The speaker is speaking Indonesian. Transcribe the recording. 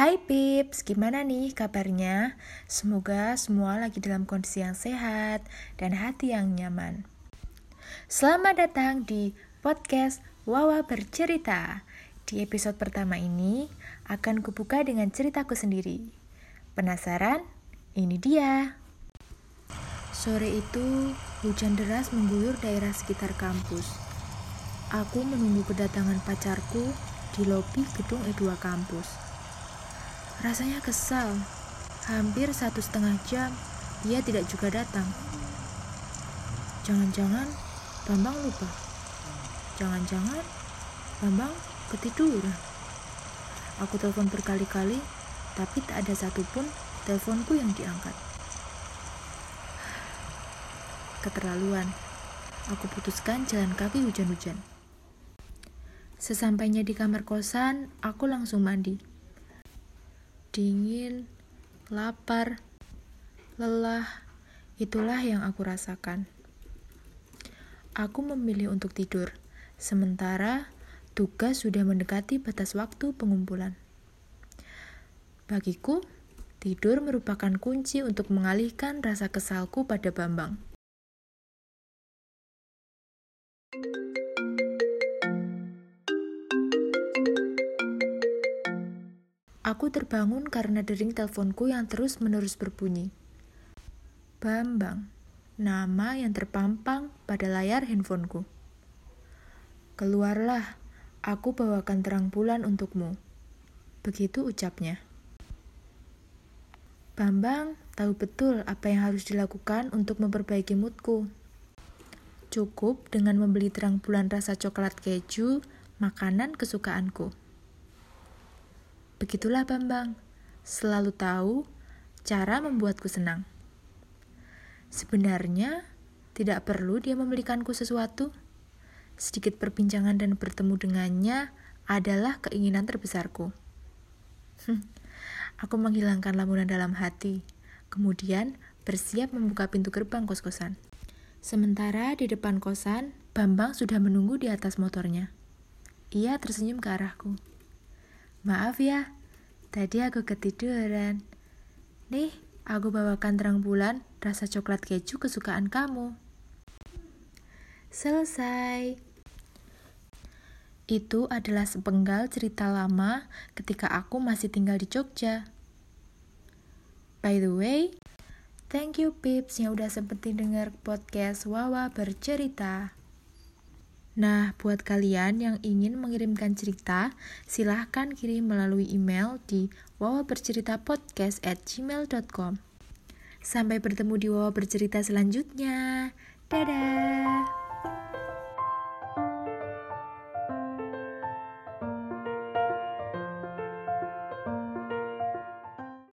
Hai Pips, gimana nih kabarnya? Semoga semua lagi dalam kondisi yang sehat dan hati yang nyaman. Selamat datang di podcast Wawa Bercerita. Di episode pertama ini akan kubuka dengan ceritaku sendiri. Penasaran? Ini dia. Sore itu, hujan deras mengguyur daerah sekitar kampus. Aku menunggu kedatangan pacarku di lobi gedung E2 kampus. Rasanya kesal. Hampir satu setengah jam, ia tidak juga datang. Jangan-jangan Bambang lupa. Jangan-jangan Bambang ketiduran. Aku telepon berkali-kali, tapi tak ada satupun teleponku yang diangkat. Keterlaluan. Aku putuskan jalan kaki hujan-hujan. Sesampainya di kamar kosan, aku langsung mandi dingin, lapar, lelah, itulah yang aku rasakan. Aku memilih untuk tidur, sementara tugas sudah mendekati batas waktu pengumpulan. Bagiku, tidur merupakan kunci untuk mengalihkan rasa kesalku pada Bambang. Aku terbangun karena dering teleponku yang terus-menerus berbunyi. Bambang, nama yang terpampang pada layar handphoneku. Keluarlah, aku bawakan terang bulan untukmu. Begitu ucapnya. Bambang tahu betul apa yang harus dilakukan untuk memperbaiki moodku. Cukup dengan membeli terang bulan rasa coklat keju, makanan kesukaanku. Begitulah Bambang, selalu tahu cara membuatku senang. Sebenarnya, tidak perlu dia membelikanku sesuatu. Sedikit perbincangan dan bertemu dengannya adalah keinginan terbesarku. Aku menghilangkan lamunan dalam hati, kemudian bersiap membuka pintu gerbang kos-kosan. Sementara di depan kosan, Bambang sudah menunggu di atas motornya. Ia tersenyum ke arahku. Maaf ya, tadi aku ketiduran. Nih, aku bawakan terang bulan rasa coklat keju kesukaan kamu. Selesai. Itu adalah sepenggal cerita lama ketika aku masih tinggal di Jogja. By the way, thank you Pips yang udah sempetin denger podcast Wawa bercerita. Nah, buat kalian yang ingin mengirimkan cerita, silahkan kirim melalui email di wawaberceritapodcast@gmail.com. Sampai bertemu di Wawa Bercerita selanjutnya. Dadah!